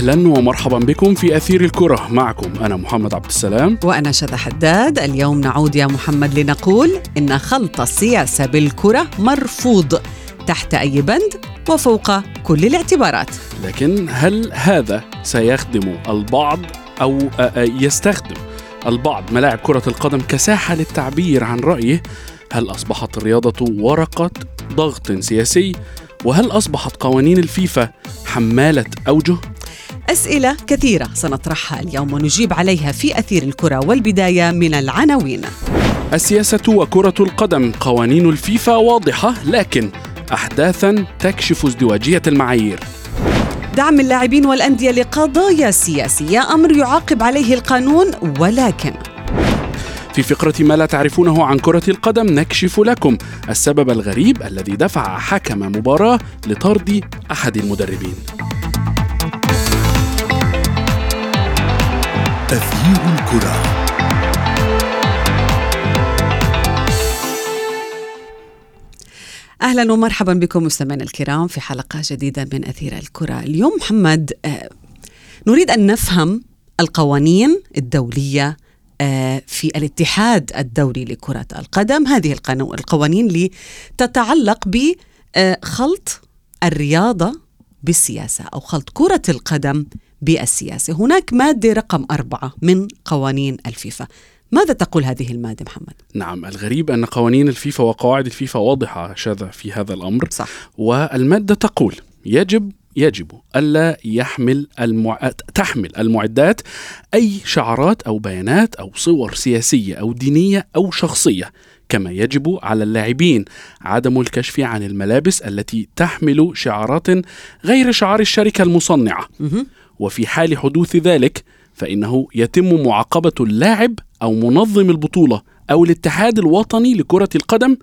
أهلا ومرحبا بكم في أثير الكرة. معكم أنا محمد عبد السلام. وأنا شذى حداد. اليوم نعود يا محمد لنقول إن خلط السياسة بالكرة مرفوض تحت أي بند وفوق كل الاعتبارات. لكن هل هذا سيخدم البعض أو يستخدم البعض ملاعب كرة القدم كساحة للتعبير عن رأيه؟ هل أصبحت الرياضة ورقة ضغط سياسي؟ وهل أصبحت قوانين الفيفا حمالة أوجه؟ أسئلة كثيرة سنطرحها اليوم ونجيب عليها في أثير الكرة والبداية من العناوين. السياسة وكرة القدم قوانين الفيفا واضحة لكن أحداثا تكشف ازدواجية المعايير. دعم اللاعبين والأندية لقضايا سياسية أمر يعاقب عليه القانون ولكن في فقرة ما لا تعرفونه عن كرة القدم نكشف لكم السبب الغريب الذي دفع حكم مباراة لطرد أحد المدربين. تغيير الكرة. أهلا ومرحبا بكم مستمعينا الكرام في حلقة جديدة من أثير الكرة، اليوم محمد آه، نريد أن نفهم القوانين الدولية آه، في الاتحاد الدولي لكرة القدم، هذه القوانين اللي تتعلق بخلط آه، الرياضة بالسياسة أو خلط كرة القدم بالسياسة. هناك مادة رقم أربعة من قوانين الفيفا. ماذا تقول هذه المادة محمد؟ نعم الغريب أن قوانين الفيفا وقواعد الفيفا واضحة شذا في هذا الأمر. صح. والمادة تقول يجب يجب ألا يحمل المع... تحمل المعدات أي شعارات أو بيانات أو صور سياسية أو دينية أو شخصية كما يجب على اللاعبين عدم الكشف عن الملابس التي تحمل شعارات غير شعار الشركة المصنعة. وفي حال حدوث ذلك فإنه يتم معاقبة اللاعب أو منظم البطولة أو الاتحاد الوطني لكرة القدم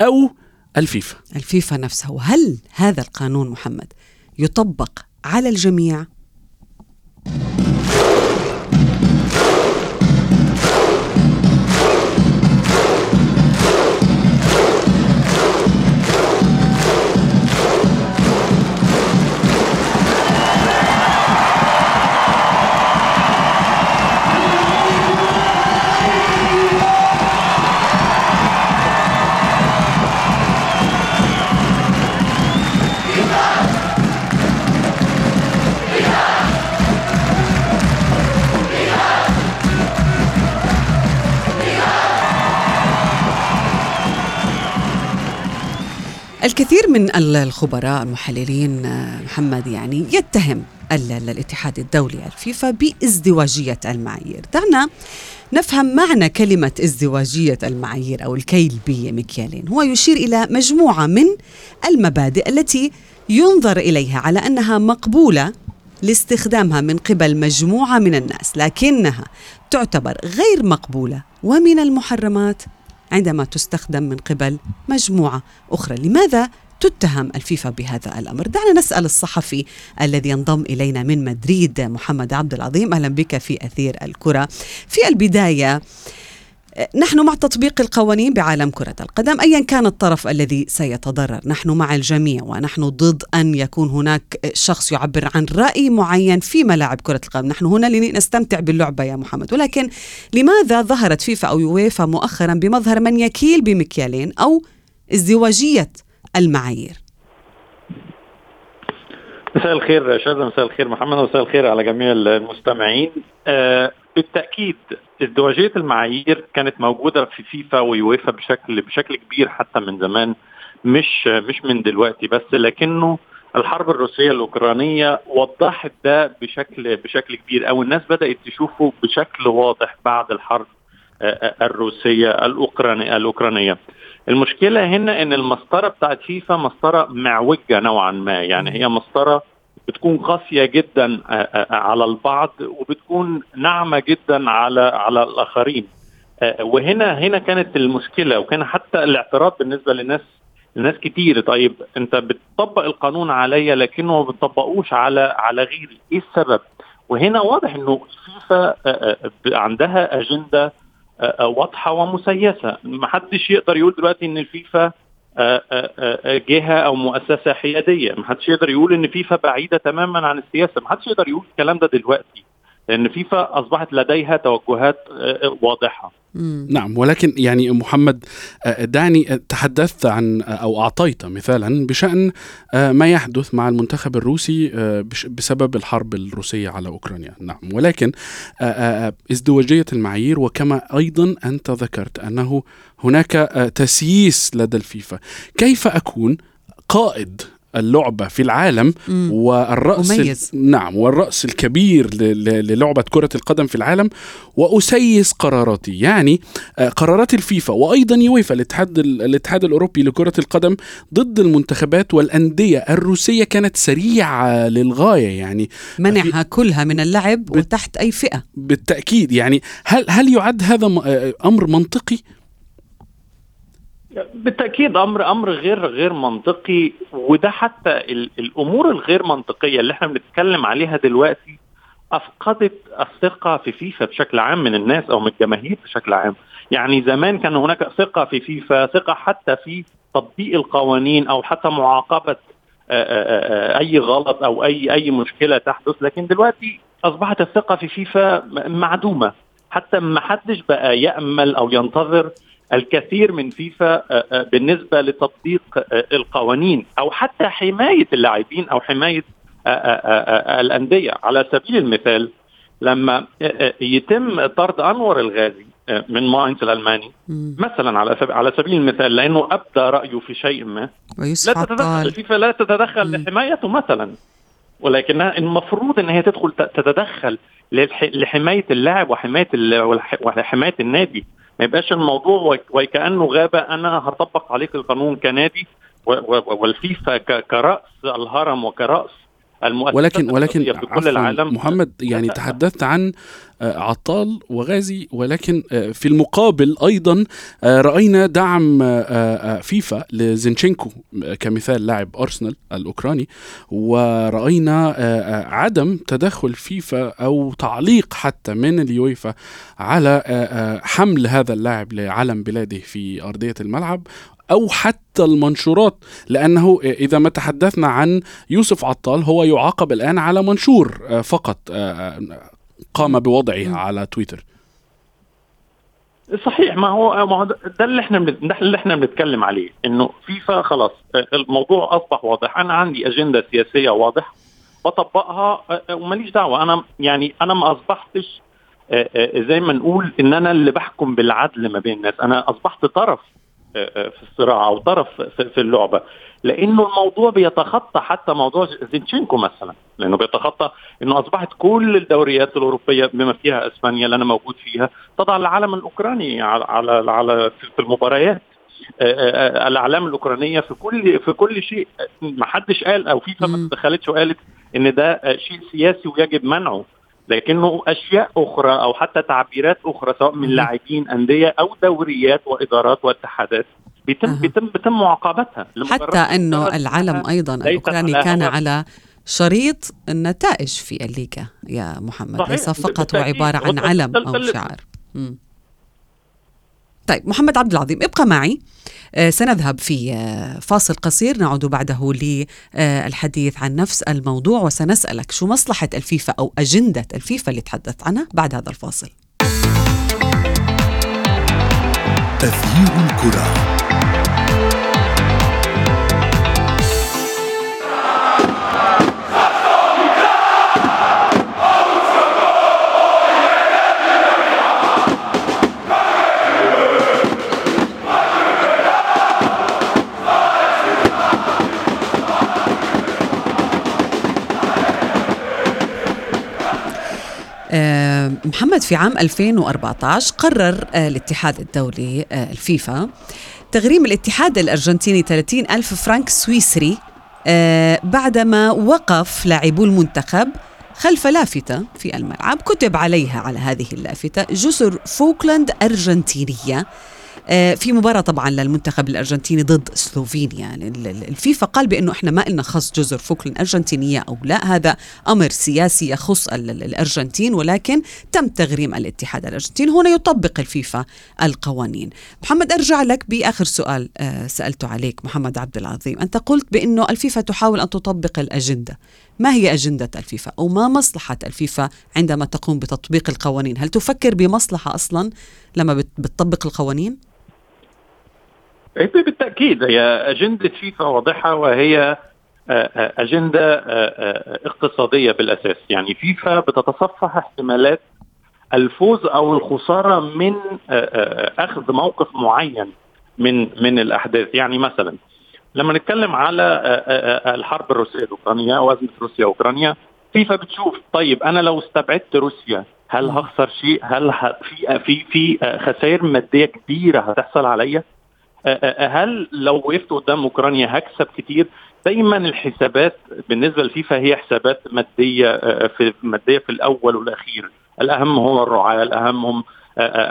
أو الفيفا. الفيفا نفسه وهل هذا القانون محمد يطبق على الجميع؟ الكثير من الخبراء المحللين آه، محمد يعني يتهم الاتحاد الدولي الفيفا بازدواجية المعايير. دعنا نفهم معنى كلمة ازدواجية المعايير أو الكيل بمكيالين هو يشير إلى مجموعة من المبادئ التي ينظر إليها على أنها مقبولة لاستخدامها من قبل مجموعة من الناس لكنها تعتبر غير مقبولة ومن المحرمات عندما تستخدم من قبل مجموعة أخرى. لماذا تتهم الفيفا بهذا الأمر؟ دعنا نسأل الصحفي الذي ينضم إلينا من مدريد محمد عبد العظيم. أهلا بك في أثير الكرة. في البداية نحن مع تطبيق القوانين بعالم كرة القدم أيا كان الطرف الذي سيتضرر. نحن مع الجميع ونحن ضد أن يكون هناك شخص يعبر عن رأي معين في ملاعب كرة القدم. نحن هنا لنستمتع باللعبة يا محمد. ولكن لماذا ظهرت فيفا أو يويفا مؤخرا بمظهر من يكيل بمكيالين أو ازدواجية المعايير؟ مساء الخير شذا مساء الخير محمد ومساء الخير على جميع المستمعين. آه بالتأكيد ازدواجيه المعايير كانت موجودة في فيفا ويويفا بشكل بشكل كبير حتى من زمان مش مش من دلوقتي بس لكنه الحرب الروسية الأوكرانية وضحت ده بشكل بشكل كبير أو الناس بدأت تشوفه بشكل واضح بعد الحرب الروسية الاوكرانيه الأوكرانية. المشكلة هنا إن المسطرة بتاعت فيفا مسطرة معوجة نوعا ما يعني هي مسطرة بتكون قاسية جدا آه، آه، على البعض وبتكون ناعمة جدا على على الآخرين. آه، وهنا هنا كانت المشكلة وكان حتى الاعتراض بالنسبة للناس الناس كتير. طيب أنت بتطبق القانون عليا لكنه ما بتطبقوش على على غيري. إيه السبب؟ وهنا واضح إنه آه، عندها أجندة واضحة ومسيسة. ما حدش يقدر يقول دلوقتي إن الفيفا جهة أو مؤسسة حيادية. ما حدش يقدر يقول إن فيفا بعيده تماما عن السياسة. ما حدش يقدر يقول الكلام ده دلوقتي. لأن فيفا أصبحت لديها توجهات واضحة. نعم ولكن يعني محمد آه، دعني تحدثت عن آه، أو أعطيت مثالا بشأن آه، ما يحدث مع المنتخب الروسي بسبب الحرب الروسية على أوكرانيا. نعم ولكن ازدواجية المعايير وكما أيضا أنت ذكرت أنه هناك تسييس لدى الفيفا. كيف أكون قائد اللعبة في العالم مم. والرأس مميز. نعم والرأس الكبير للعبة كرة القدم في العالم وأسيس قراراتي. يعني آه، قرارات الفيفا وأيضا يويفا الاتحاد الاتحاد الأوروبي لكرة القدم ضد المنتخبات والأندية الروسية كانت سريعة للغاية. يعني منعها كلها من اللعب وتحت أي فئة. بالتأكيد. يعني هل هل يعد هذا آه، أمر منطقي؟ بالتأكيد أمر أمر غير غير منطقي وده حتى الأمور الغير منطقية اللي إحنا بنتكلم عليها دلوقتي أفقدت الثقة في فيفا بشكل عام من الناس أو من الجماهير بشكل عام. يعني زمان كان هناك ثقة في فيفا ثقة حتى في تطبيق القوانين أو حتى معاقبة أي غلط أو اي أي مشكلة تحدث. لكن دلوقتي أصبحت الثقة في فيفا معدومة. حتى ما حدش بقى يأمل أو ينتظر الكثير من فيفا آه، آه، بالنسبة لتطبيق آه، القوانين أو حتى حماية اللاعبين أو حماية الأندية. على سبيل المثال لما يتم طرد أنور الغازي من ماينز الألماني مثلا على على سبيل المثال لأنه أبدى رأيه في شيء ما. لا تتدخل الفيفا لا تتدخل لحمايته مثلا. ولكنها المفروض إن هي تدخل تتدخل لحماية اللاعب وحماية وحماية النادي. ما يبقاش الموضوع وكانه غابة أنا هطبق عليك القانون كنادي والفيفا كرأس الهرم وكرأس ولكن ولكن في كل العالم. محمد يعني تحدثت عن آه، عطال والغازي ولكن آه، في المقابل أيضا آه، رأينا دعم فيفا لزينتشينكو كمثال لاعب أرسنال الأوكراني ورأينا عدم تدخل فيفا أو تعليق حتى من اليويفا على حمل هذا اللاعب لعلم بلاده في أرضية الملعب. أو حتى المنشورات لأنه إذا ما تحدثنا عن يوسف عطال هو يعاقب الآن على منشور آه، فقط آه، آه، قام بوضعه على تويتر. صحيح ما هو ما هو ده اللي إحنا ده اللي إحنا بنتكلم عليه إنه فيفا خلاص الموضوع أصبح واضح. أنا عندي أجندة سياسية واضح بطبقها وماليش دعوة. أنا يعني أنا ما أصبحتش زي ما نقول إن أنا اللي بحكم بالعدل ما بين الناس. أنا أصبحت طرف في الصراع أو طرف في اللعبة. لأنه الموضوع بيتخطى حتى موضوع زينشينكو مثلا. لأنه بيتخطى إنه أصبحت كل الدوريات الأوروبية بما فيها إسبانيا اللي أنا موجود فيها تضع العلم الأوكراني على على, على في المباريات. الأعلام الأوكرانية في كل في كل شيء. ما حدش قال أو فيفا ما تدخلتش وقالت إن ده شيء سياسي ويجب منعه. لكنه أشياء أخرى أو حتى تعبيرات أخرى سواء من لاعبين أندية أو دوريات وإدارات واتحادات. بيتم بيتم بيتم معاقبتها حتى أنه العلم أيضا الأوكراني كان على شريط النتائج في الليغا. يا محمد صحيح. ليس فقط هو عباره عن علم أو شعار. طيب محمد عبد العظيم ابقى معي. آه، سنذهب في آه، فاصل قصير. نعود بعده للحديث عن نفس الموضوع وسنسألك شو مصلحة الفيفا أو أجندة الفيفا اللي تحدثت عنها بعد هذا الفاصل. تغيير الكرة. محمد في عام 2014 قرر آه، الاتحاد الدولي آه، الفيفا تغريم الاتحاد الأرجنتيني 30 ألف فرنك سويسري آه، بعدما وقف لاعبو المنتخب خلف لافتة في الملعب كتب عليها على هذه اللافتة جزر فوكلاند أرجنتينية. آه، في مباراة طبعا للمنتخب الأرجنتيني ضد سلوفينيا. الفيفا قال بأنه إحنا ما لنا خص جزر فوكلند أرجنتينية أو لا. هذا أمر سياسي يخص الأرجنتين ولكن تم تغريم الاتحاد الأرجنتيني هنا يطبق الفيفا القوانين. محمد أرجع لك بآخر سؤال آه، سألته عليك محمد عبد العظيم. أنت قلت بأنه الفيفا تحاول أن تطبق الأجندة. ما هي أجندة الفيفا؟ أو ما مصلحة الفيفا عندما تقوم بتطبيق القوانين؟ هل تفكر بمصلحة أصلا لما بتطبق القوانين؟ إيه، بالتأكيد هي أجندة فيفا واضحة وهي آه، آه، أجندة آه، اقتصادية بالأساس يعني فيفا بتتصفح احتمالات الفوز أو الخسارة من أخذ موقف معين من من الأحداث يعني مثلا لما نتكلم على الحرب الروسية الاوكرانيه وأزمة روسيا وأوكرانيا فيفا بتشوف طيب أنا لو استبعدت روسيا هل هخسر شيء؟ هل في في في خسائر مادية كبيرة هتحصل عليا؟ هل لو وقفت قدام أوكرانيا هكسب كتير؟ دايما الحسابات بالنسبة للفيفا هي حسابات مادية في مادية في الأول والأخير، الأهم هو الرعاة، الأهم هم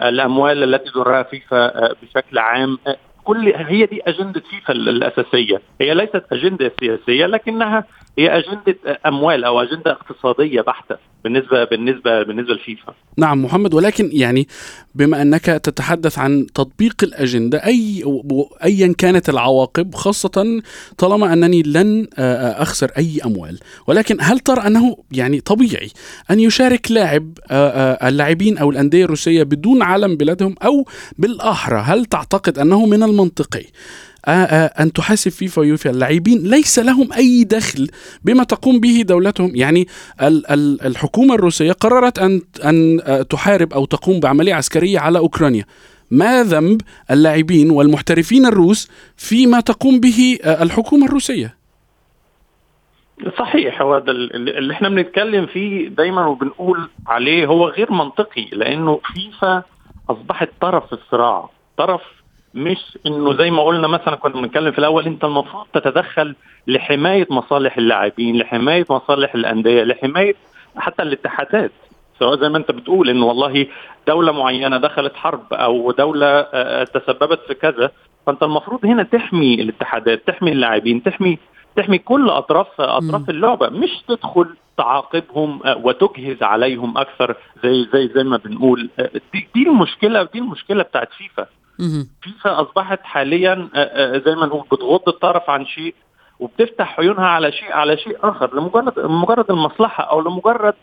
الأموال التي تدرها فيفا بشكل عام كل هي دي أجندة فيفا الأساسية. هي ليست أجندة سياسية لكنها هي أجندة أموال أو أجندة اقتصادية بحتة بالنسبة بالنسبة بالنسبة لفيفا. نعم محمد ولكن يعني بما أنك تتحدث عن تطبيق الأجندة أي ايا كانت العواقب خاصة طالما أنني لن أخسر أي أموال. ولكن هل ترى أنه يعني طبيعي أن يشارك لاعب اللاعبين أو الأندية الروسية بدون علم بلادهم أو بالأحرى؟ هل تعتقد أنه من المنطقي. آه، آه، أن تحاسب فيفا ويوفي اللاعبين. ليس لهم أي دخل بما تقوم به دولتهم. يعني الحكومة الروسية قررت أن أن آه، تحارب أو تقوم بعملية عسكرية على أوكرانيا. ما ذنب اللاعبين والمحترفين الروس فيما تقوم به الحكومة الروسية؟ صحيح. هو ده اللي إحنا بنتكلم فيه دايما وبنقول عليه هو غير منطقي لأنه فيفا أصبحت طرف في الصراع طرف مش إنه زي ما قلنا مثلا كنا بنتكلم في الأول أنت المفروض تتدخل لحماية مصالح اللاعبين لحماية مصالح الأندية لحماية حتى الاتحادات. سواء زي ما أنت بتقول إنه والله دولة معينة دخلت حرب أو دولة آه، آه، تسببت في كذا. فأنت المفروض هنا تحمي الاتحادات تحمي اللاعبين تحمي تحمي كل أطراف أطراف اللعبة. مش تدخل تعاقبهم آه، وتجهز عليهم أكثر زي زي زي ما بنقول. دي, دي المشكلة دي المشكلة بتاعت فيفا. فيفا أصبحت حاليا آه، آه، زي ما نقول بتغض الطرف عن شيء وبتفتح عيونها على شيء على شيء آخر لمجرد مجرد المصلحة أو لمجرد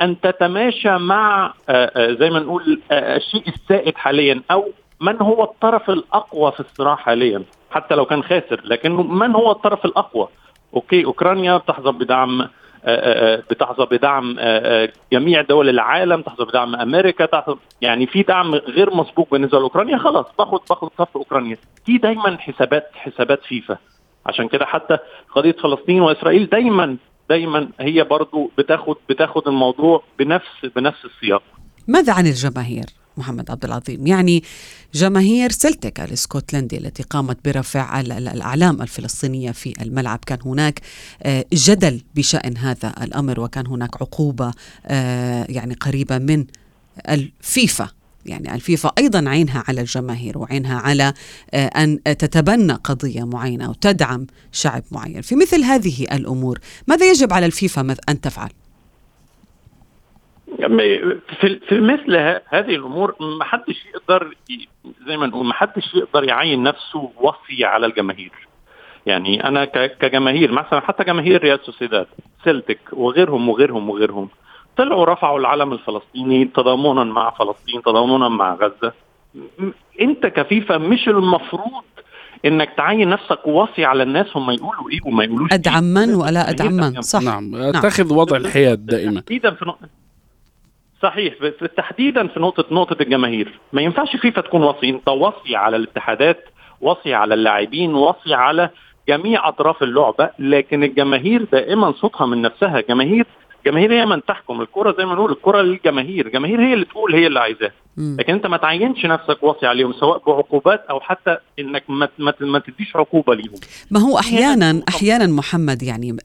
أن تتماشى مع آه، زي ما نقول الشيء السائد حاليا أو من هو الطرف الأقوى في الصراع حاليا حتى لو كان خاسر لكن من هو الطرف الأقوى. okay أوكرانيا بتحظى بدعم بتحظى بدعم آه، جميع دول العالم تحظى بدعم أمريكا تحظى يعني في دعم غير مسبوق بالنسبة لأوكرانيا خلاص باخد باخد صف أوكرانيا. دي دايما حسابات حسابات فيفا. عشان كده حتى قضية فلسطين وإسرائيل دايما دايما هي برضو بتاخد بتاخد الموضوع بنفس بنفس السياق. ماذا عن الجماهير؟ محمد عبد العظيم. يعني جماهير سلتك الاسكتلندي التي قامت برفع الأعلام الفلسطينية في الملعب كان هناك آه، جدل بشأن هذا الأمر وكان هناك عقوبة آه، يعني قريبة من الفيفا. يعني الفيفا أيضا عينها على الجماهير وعينها على آه، أن تتبنى قضية معينة وتدعم شعب معين. في مثل هذه الأمور ماذا يجب على الفيفا أن تفعل؟ في في مثل هذه الأمور ما حدش يقدر زي ما نقول ما حدش يقدر يعين نفسه وصي على الجماهير. يعني أنا كجماهير مثلا حتى جماهير ريال سوسيداد سلتك وغيرهم وغيرهم وغيرهم طلعوا رفعوا العلم الفلسطيني تضامنا مع فلسطين تضامنا مع غزة. أنت كفيفا مش المفروض إنك تعين نفسك وصي على الناس هم يقولوا إيه وما يقولوش ادعم من ولا ادعم من صح. نعم, نعم. أتخذ وضع الحياد دائما. تحديدا في صحيح تحديدا في نقطه نقطة الجماهير. ما ينفعش فيفا تكون وصي انت وصي على الاتحادات وصي على اللاعبين وصي على جميع أطراف اللعبة لكن الجماهير دائما صوتها من نفسها. جماهير جماهير هي من تحكم. الكرة زي ما نقول الكرة للجماهير. الجماهير هي اللي تقول هي اللي عايزاها. لكن انت ما تعينش نفسك وصي عليهم سواء بعقوبات أو حتى إنك ما ما, ما تديش عقوبة ليهم. ما هو أحيانا أحيانا محمد يعني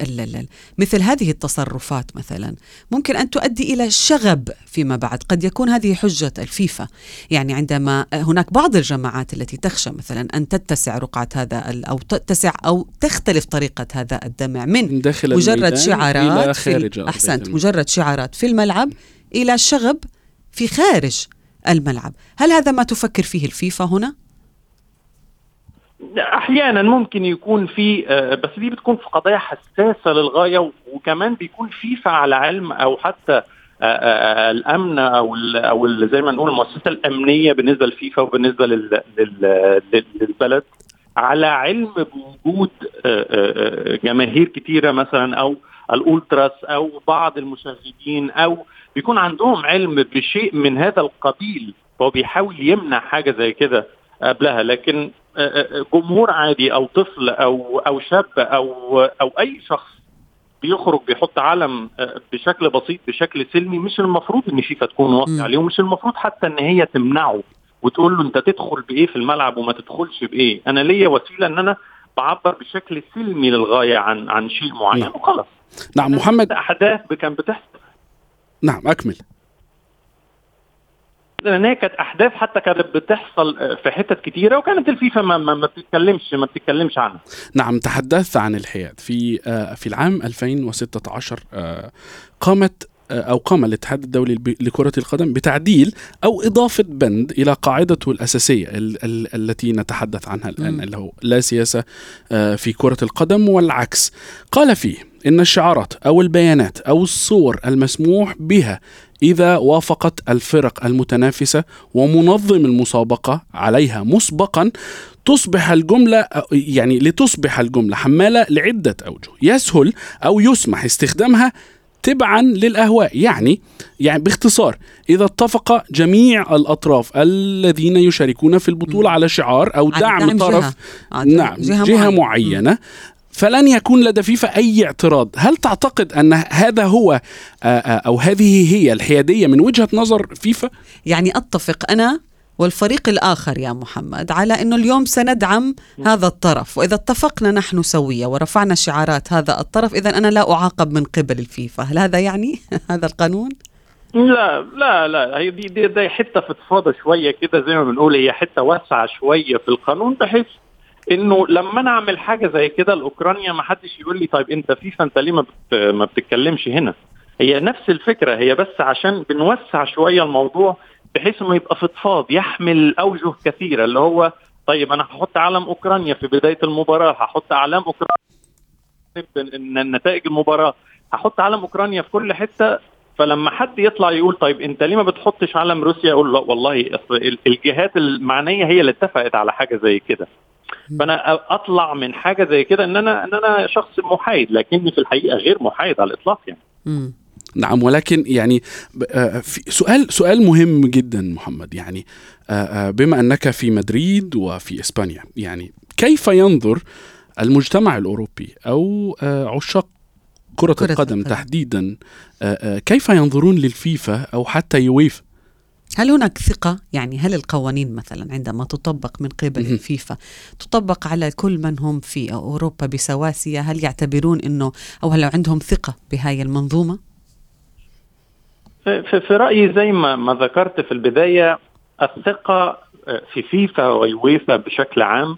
مثل هذه التصرفات مثلا ممكن أن تؤدي إلى شغب فيما بعد. قد يكون هذه حجة الفيفا. يعني عندما هناك بعض الجماعات التي تخشى مثلا أن تتسع رقعة هذا أو تتسع أو تختلف طريقة هذا الدمع من داخل مجرد شعارات إلى خارج في أحسنت مجرد شعارات في الملعب إلى شغب في خارج الملعب هل هذا ما تفكر فيه الفيفا هنا؟ أحيانا ممكن يكون في آه، بس دي بتكون في قضايا حساسة للغاية وكمان بيكون فيفا على علم أو حتى آه، آه، الأمن أو أو زي ما نقول المؤسسه الأمنية بالنسبة للفيفا وبالنسبة للبلد على علم بوجود جماهير كثيره مثلا أو الالتراس أو بعض المشاهدين أو بيكون عندهم علم بشيء من هذا القبيل فهو بيحاول يمنع حاجة زي كده قبلها. لكن آه، آه، جمهور عادي أو طفل أو أو شاب أو أو أي شخص بيخرج بيحط علم آه، بشكل بسيط بشكل سلمي مش المفروض إن فيفا تكون واطيه عليه ومش المفروض حتى إن هي تمنعه وتقول له أنت تدخل بإيه في الملعب وما تدخلش بإيه. أنا ليا وسيلة إن أنا بعبر بشكل سلمي للغاية عن عن شيء معين نعم. وخلاص. نعم محمد. أحداث كان بتحصل نعم أكمل لأن هي كانت أحداث حتى كانت بتحصل في حتت كتيرة وكانت الفيفا ما, ما, ما بتتكلمش ما بتتكلمش عنها. نعم تحدثت عن الحياد في آه، في العام 2016 آه، قامت آه، أو قام الاتحاد الدولي لكرة القدم بتعديل أو إضافة بند إلى قاعدته الأساسية التي نتحدث عنها الآن اللي هو لا سياسة في كرة القدم والعكس. قال فيه إن الشعارات أو البيانات أو الصور المسموح بها إذا وافقت الفرق المتنافسة ومنظم المسابقة عليها مسبقا تصبح الجملة يعني لتصبح الجملة حمالة لعدة أوجه يسهل أو يسمح استخدامها تبعا للأهواء يعني يعني باختصار إذا اتفق جميع الأطراف الذين يشاركون في البطولة على شعار أو دعم, طرف جهة. نعم جهة, جهة معينة فلن يكون لدى فيفا أي اعتراض هل تعتقد أن هذا هو أو هذه هي الحيادية من وجهة نظر فيفا؟ يعني أتفق أنا والفريق الآخر يا محمد على أنه اليوم سندعم هذا الطرف وإذا اتفقنا نحن سويا ورفعنا شعارات هذا الطرف إذا أنا لا أعاقب من قبل الفيفا هل هذا يعني هذا القانون؟ لا لا لا هي دي دي, دي حتة فضفاضه شوية كده زي ما بنقول هي حتة واسعة شوية في القانون بحيث إنه لما أنا أعمل حاجة زي كده لأوكرانيا ما حدش يقول لي طيب أنت فيفا أنت ليه ما. ما بتتكلمش هنا هي نفس الفكرة هي بس عشان بنوسع شوية الموضوع بحيث إنه يبقى فضفاض يحمل أوجه كثيرة اللي هو طيب أنا هحط علم أوكرانيا في بداية المباراة هحط اعلام أوكرانيا ان نتائج المباراة هحط علم أوكرانيا في كل حتة فلما حد يطلع يقول طيب أنت ليه ما بتحطش علم روسيا؟ أقول لا والله الجهات المعنية هي اللي اتفقت على حاجة زي كده. فأنا أطلع من حاجة زي كده إن أنا إن أنا شخص محايد لكني في الحقيقة غير محايد على الإطلاق يعني. نعم ولكن يعني آه، سؤال سؤال مهم جدا محمد. يعني آه، آه، بما أنك في مدريد وفي إسبانيا يعني كيف ينظر المجتمع الأوروبي أو عشاق كرة, كرة القدم تحديدا كيف ينظرون للفيفا أو حتى يويفا هل هناك ثقة؟ يعني هل القوانين مثلا عندما تطبق من قبل الفيفا تطبق على كل من هم في أوروبا بسواسية هل يعتبرون أنه أو هل عندهم ثقة بهاي المنظومة؟ في, في رأيي زي ما, ما ذكرت في البداية الثقة آه، في فيفا ويويفا بشكل عام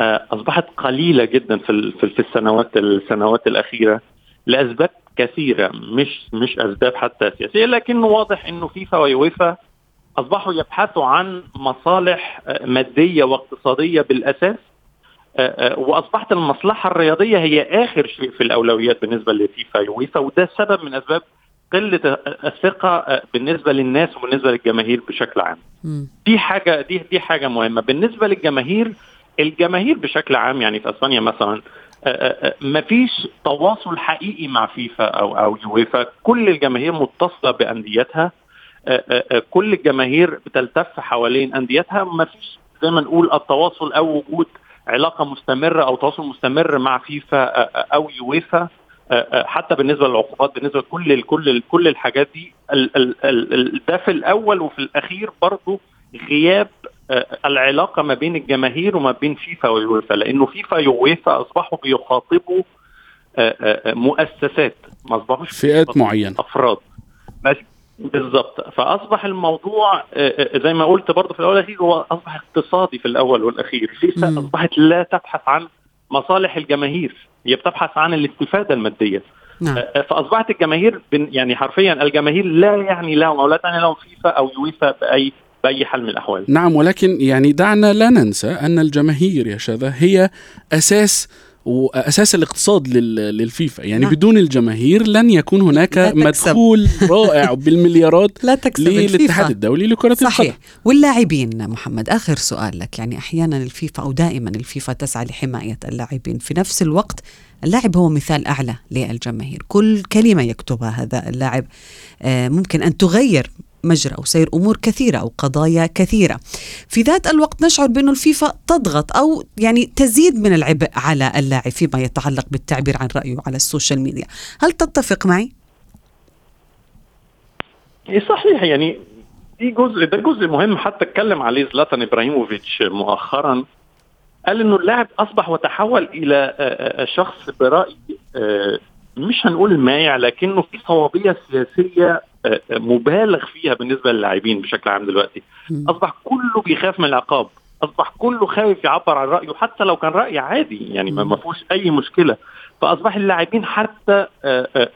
آه، أصبحت قليلة جدا في في السنوات السنوات الأخيرة لأسباب كثيرة مش مش أسباب حتى سياسية لكن واضح إنه فيفا ويويفا أصبحوا يبحثوا عن مصالح آه، مادية واقتصادية بالأساس وأصبحت المصلحة الرياضية هي آخر شيء في الأولويات بالنسبة لفيفا ويويفا وده سبب من أسباب قلة الثقة بالنسبة للناس وبالنسبة للجماهير بشكل عام. دي حاجة دي دي حاجة مهمة. بالنسبة للجماهير الجماهير بشكل عام يعني في أسبانيا مثلا آه، آه، آه، ما فيش تواصل حقيقي مع فيفا أو أو يويفا. كل الجماهير متصلة بأنديتها. كل الجماهير بتلتف حوالين أنديتها. ما فيش زي ما نقول التواصل أو وجود علاقة مستمرة أو تواصل مستمر مع فيفا أو يويفا. حتى بالنسبة للعقوبات بالنسبة لكل كل كل الحاجات دي ده في الأول وفي الأخير برضه غياب العلاقة ما بين الجماهير وما بين فيفا ويويفا لأنه فيفا ويويفا أصبحوا بيخاطبوا مؤسسات ما أصبحوش فئات معينة. أفراد. ماشي بالظبط. فأصبح الموضوع زي ما قلت برضه في الأول والأخير هو أصبح اقتصادي في الأول والأخير. فيفا أصبحت لا تبحث عن مصالح الجماهير هي بتبحث عن الاستفادة المادية نعم. فأصبحت الجماهير يعني حرفيا الجماهير لا يعني لهم أو لا تعني لهم فيفا أو يويفا بأي بأي حال من الأحوال نعم ولكن يعني دعنا لا ننسى أن الجماهير يا شذا هي أساس وأساس الاقتصاد للفيفا. يعني نعم. بدون الجماهير لن يكون هناك مدخول رائع بالمليارات لا تكسب للاتحاد الدولي لكرة القدم. صحيح. واللاعبين محمد آخر سؤال لك. يعني أحيانا الفيفا أو دائما الفيفا تسعى لحماية اللاعبين. في نفس الوقت اللاعب هو مثال أعلى للجماهير. كل كلمة يكتبها هذا اللاعب ممكن أن تغير مجرى أو سير أمور كثيرة أو قضايا كثيرة. في ذات الوقت نشعر بأن الفيفا تضغط أو يعني تزيد من العبء على اللاعب فيما يتعلق بالتعبير عن رأيه على السوشيال ميديا. هل تتفق معي؟ صحيح يعني دي جزء ده جزء مهم. حتى اتكلم عليه زلاتان إبراهيموفيتش مؤخرا قال إنه اللاعب أصبح وتحول إلى شخص برأي مش هنقول مايع لكنه في صوابية سياسية مبالغ فيها بالنسبة للاعبين بشكل عام دلوقتي. أصبح كله بيخاف من العقاب. أصبح كله خايف يعبر عن رأيه حتى لو كان رأي عادي يعني ما فيهوش أي مشكلة. فأصبح اللاعبين حتى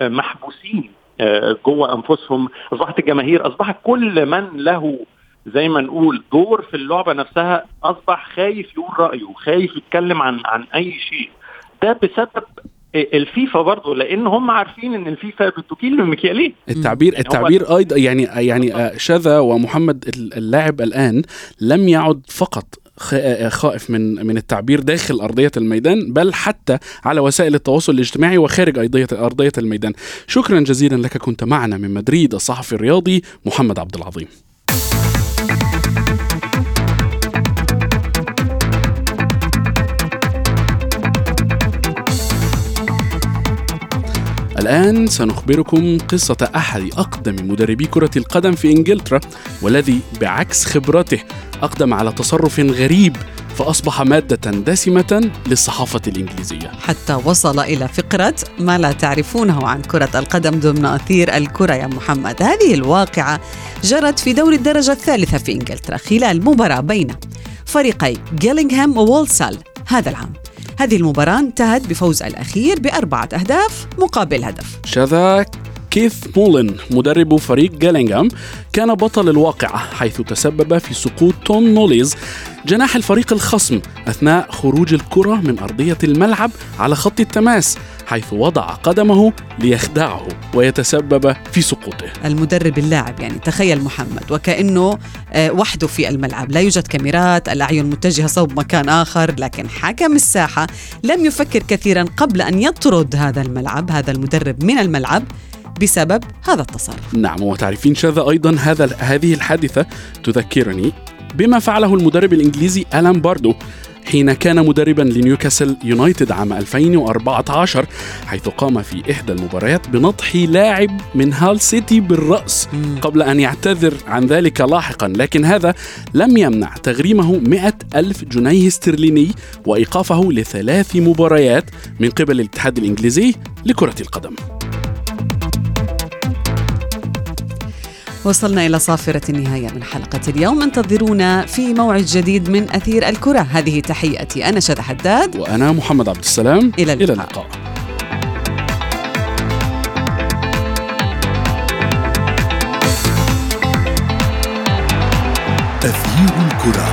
محبوسين جوه أنفسهم. أصبحت الجماهير أصبح كل من له زي ما نقول دور في اللعبة نفسها أصبح خايف يقول رأيه خايف يتكلم عن عن أي شيء. ده بسبب الفيفا برضه لأن هم عارفين إن الفيفا بتكيل من مكيالين التعبير التعبير أيضا يعني يعني شذا ومحمد اللاعب الآن لم يعد فقط خائف من من التعبير داخل أرضية الميدان بل حتى على وسائل التواصل الاجتماعي وخارج ارضيه أرضية الميدان. شكرا جزيلا لك كنت معنا من مدريد الصحفي الرياضي محمد عبد العظيم. الآن سنخبركم قصة أحد أقدم مدربي كرة القدم في إنجلترا والذي بعكس خبرته أقدم على تصرف غريب فأصبح مادة دسمة للصحافة الإنجليزية. حتى وصل إلى فقرة ما لا تعرفونه عن كرة القدم ضمن أثير الكرة يا محمد. هذه الواقعة جرت في دوري الدرجة الثالثة في إنجلترا خلال مباراة بين فريقي جيلينغهام وولسال هذا العام. هذه المباراة انتهت بفوز الأخير بأربعة أهداف مقابل هدف. شذا كيث مولن مدرب فريق جالينغهام كان بطل الواقعة حيث تسبب في سقوط توم نوليز جناح الفريق الخصم أثناء خروج الكرة من أرضية الملعب على خط التماس حيث وضع قدمه ليخدعه ويتسبب في سقوطه. المدرب اللاعب يعني تخيل محمد وكأنه وحده في الملعب. لا يوجد كاميرات الأعين متجهة صوب مكان آخر لكن حكم الساحة لم يفكر كثيرا قبل أن يطرد هذا الملعب هذا المدرب من الملعب. بسبب هذا التصرف نعم وتعرفين شذا أيضا هذا هذه الحادثة تذكرني بما فعله المدرب الإنجليزي ألان باردو حين كان مدربا لنيوكاسل يونايتد عام 2014 حيث قام في إحدى المباريات بنطح لاعب من هال سيتي بالرأس قبل أن يعتذر عن ذلك لاحقا لكن هذا لم يمنع تغريمه 100 ألف جنيه استرليني وإيقافه لثلاث مباريات من قبل الاتحاد الإنجليزي لكرة القدم. وصلنا إلى صافرة النهاية من حلقة اليوم. انتظرونا في موعد جديد من أثير الكرة. هذه تحياتي أنا شذى حداد. وأنا محمد عبد السلام. إلى اللقاء, إلى اللقاء. أثير الكرة.